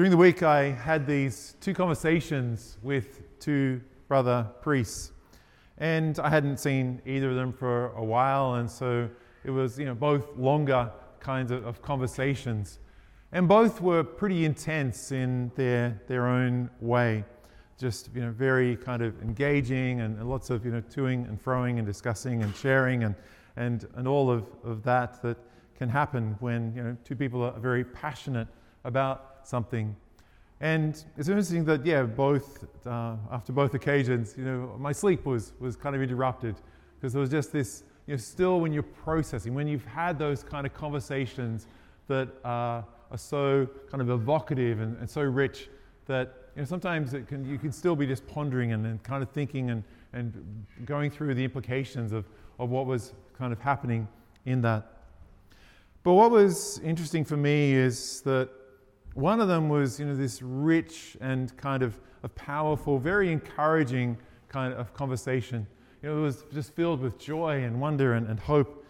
During the week, I had these two conversations with two brother priests, and I hadn't seen either of them for a while, and so it was, you know, both longer kinds of, of conversations, and both were pretty intense in their their own way, just you know, very kind of engaging and, and lots of you know, toing and froing and discussing and sharing and and and all of, of that that can happen when you know two people are very passionate about something. And it's interesting that, yeah, both, uh, after both occasions, you know, my sleep was, was kind of interrupted because there was just this, you know, still when you're processing, when you've had those kind of conversations that uh, are so kind of evocative and, and so rich that, you know, sometimes it can, you can still be just pondering and, and kind of thinking and, and going through the implications of, of what was kind of happening in that. But what was interesting for me is that one of them was, you know, this rich and kind of, a powerful, very encouraging kind of conversation. You know, it was just filled with joy and wonder and, and hope.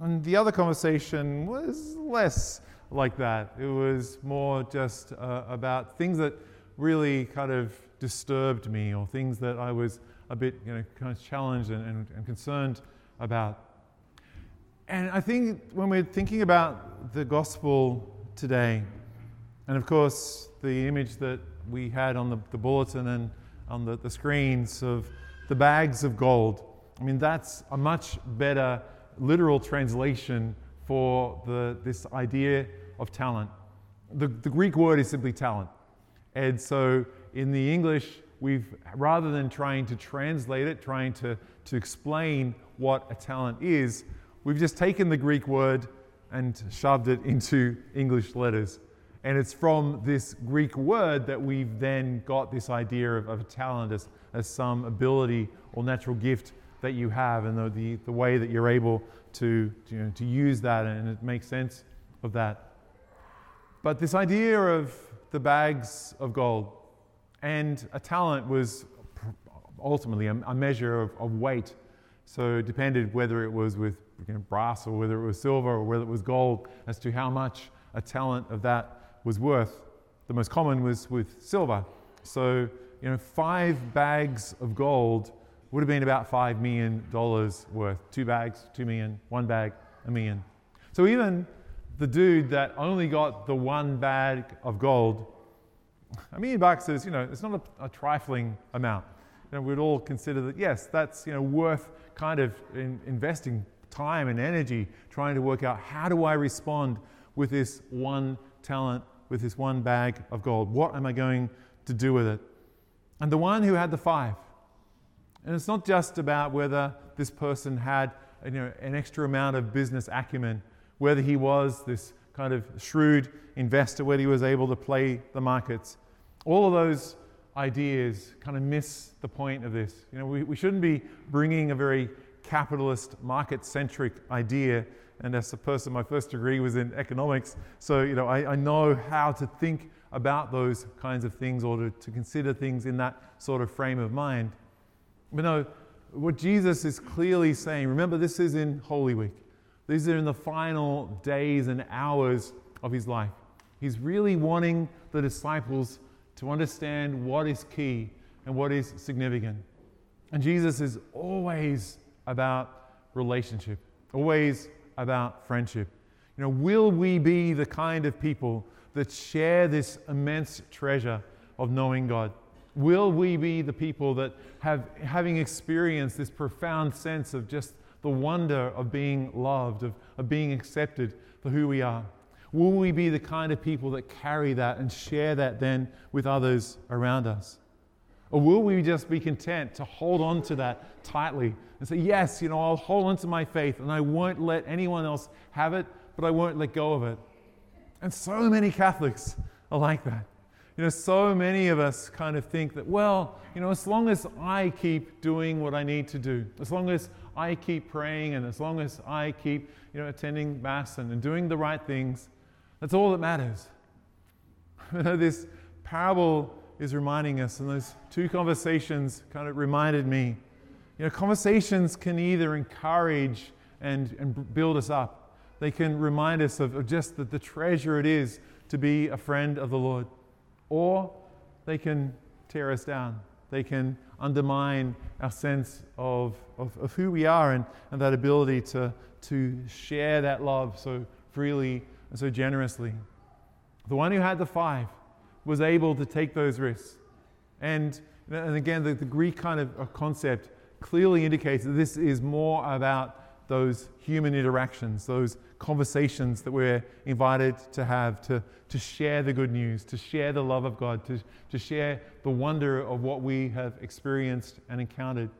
And the other conversation was less like that. It was more just uh, about things that really kind of disturbed me or things that I was a bit, you know, kind of challenged and, and, and concerned about. And I think when we're thinking about the gospel today, and of course, the image that we had on the, the bulletin and on the, the screens of the bags of gold, I mean, that's a much better literal translation for the, this idea of talent. The, the Greek word is simply talent. And so in the English, we've, rather than trying to translate it, trying to, to explain what a talent is, we've just taken the Greek word and shoved it into English letters. And it's from this Greek word that we've then got this idea of, of a talent as, as some ability or natural gift that you have and the, the, the way that you're able to, you know, to use that and it makes sense of that. But this idea of the bags of gold and a talent was ultimately a, a measure of, of, weight. So it depended whether it was with you know, brass or whether it was silver or whether it was gold as to how much a talent of that was worth. The most common was with silver. So, you know, five bags of gold would have been about $5 million worth. Two bags, two million, one bag, a million. So even the dude that only got the one bag of gold, a million bucks is, you know, it's not a, a trifling amount. You know, we'd all consider that, yes, that's, you know, worth kind of in investing time and energy trying to work out how do I respond with this one talent with this one bag of gold? What am I going to do with it? And the one who had the five. And it's not just about whether this person had you know, an extra amount of business acumen, whether he was this kind of shrewd investor, whether he was able to play the markets. All of those ideas kind of miss the point of this. You know, we, we shouldn't be bringing a very capitalist, market centric idea and as a person, my first degree was in economics. So, you know, I, I know how to think about those kinds of things or to, to consider things in that sort of frame of mind. But no, what Jesus is clearly saying, remember, this is in Holy Week. These are in the final days and hours of his life. He's really wanting the disciples to understand what is key and what is significant. And Jesus is always about relationship, always about friendship. You know, will we be the kind of people that share this immense treasure of knowing God? Will we be the people that have, having experienced this profound sense of just the wonder of being loved, of, of being accepted for who we are? Will we be the kind of people that carry that and share that then with others around us? Or will we just be content to hold on to that tightly and say, Yes, you know, I'll hold on to my faith and I won't let anyone else have it, but I won't let go of it? And so many Catholics are like that. You know, so many of us kind of think that, well, you know, as long as I keep doing what I need to do, as long as I keep praying and as long as I keep, you know, attending Mass and, and doing the right things, that's all that matters. You know, this parable is reminding us, and those two conversations kind of reminded me. You know, conversations can either encourage and, and build us up, they can remind us of, of just the, the treasure it is to be a friend of the Lord. or they can tear us down. They can undermine our sense of, of, of who we are and, and that ability to, to share that love so freely and so generously. The one who had the five was able to take those risks. And, and again, the, the Greek kind of uh, concept clearly indicates that this is more about those human interactions, those conversations that we're invited to have, to, to share the good news, to share the love of God, to, to share the wonder of what we have experienced and encountered.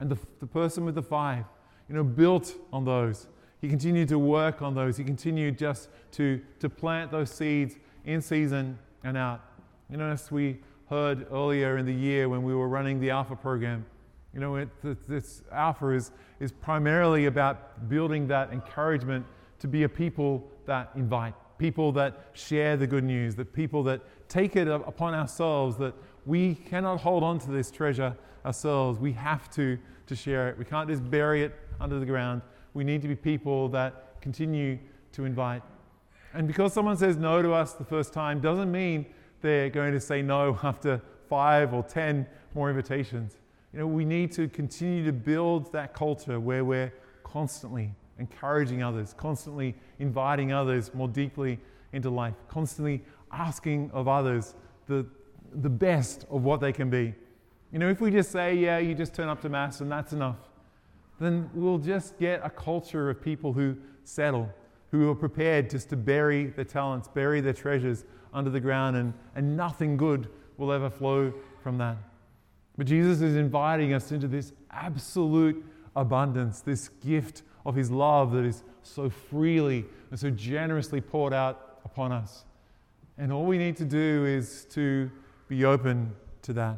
And the, the person with the five, you know, built on those. He continued to work on those. He continued just to, to plant those seeds in season and out. You know, as we heard earlier in the year when we were running the Alpha program, you know, it, this Alpha is, is primarily about building that encouragement to be a people that invite, people that share the good news, that people that take it upon ourselves that we cannot hold on to this treasure ourselves. We have to, to share it. We can't just bury it under the ground. We need to be people that continue to invite. And because someone says no to us the first time doesn't mean they're going to say no after five or ten more invitations. You know, we need to continue to build that culture where we're constantly encouraging others, constantly inviting others more deeply into life, constantly asking of others the, the best of what they can be. You know, if we just say, yeah, you just turn up to Mass and that's enough, then we'll just get a culture of people who settle, who are prepared just to bury their talents, bury their treasures under the ground, and, and nothing good will ever flow from that. But Jesus is inviting us into this absolute abundance, this gift of his love that is so freely and so generously poured out upon us. And all we need to do is to be open to that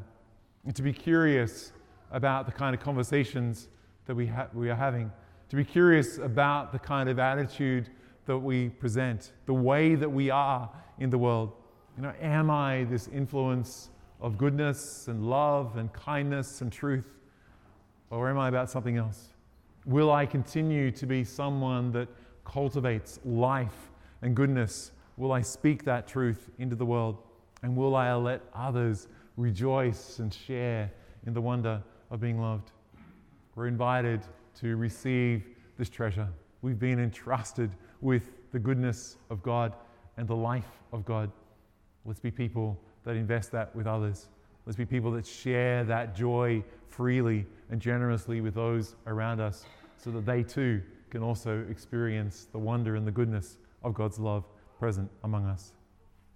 and to be curious about the kind of conversations that we, ha- we are having, to be curious about the kind of attitude that we present, the way that we are in the world. You know, am I this influence of goodness and love and kindness and truth? Or am I about something else? Will I continue to be someone that cultivates life and goodness? Will I speak that truth into the world? And will I let others rejoice and share in the wonder of being loved? We're invited to receive this treasure. We've been entrusted with the goodness of God and the life of God. Let's be people that invest that with others. Let's be people that share that joy freely and generously with those around us so that they too can also experience the wonder and the goodness of God's love present among us.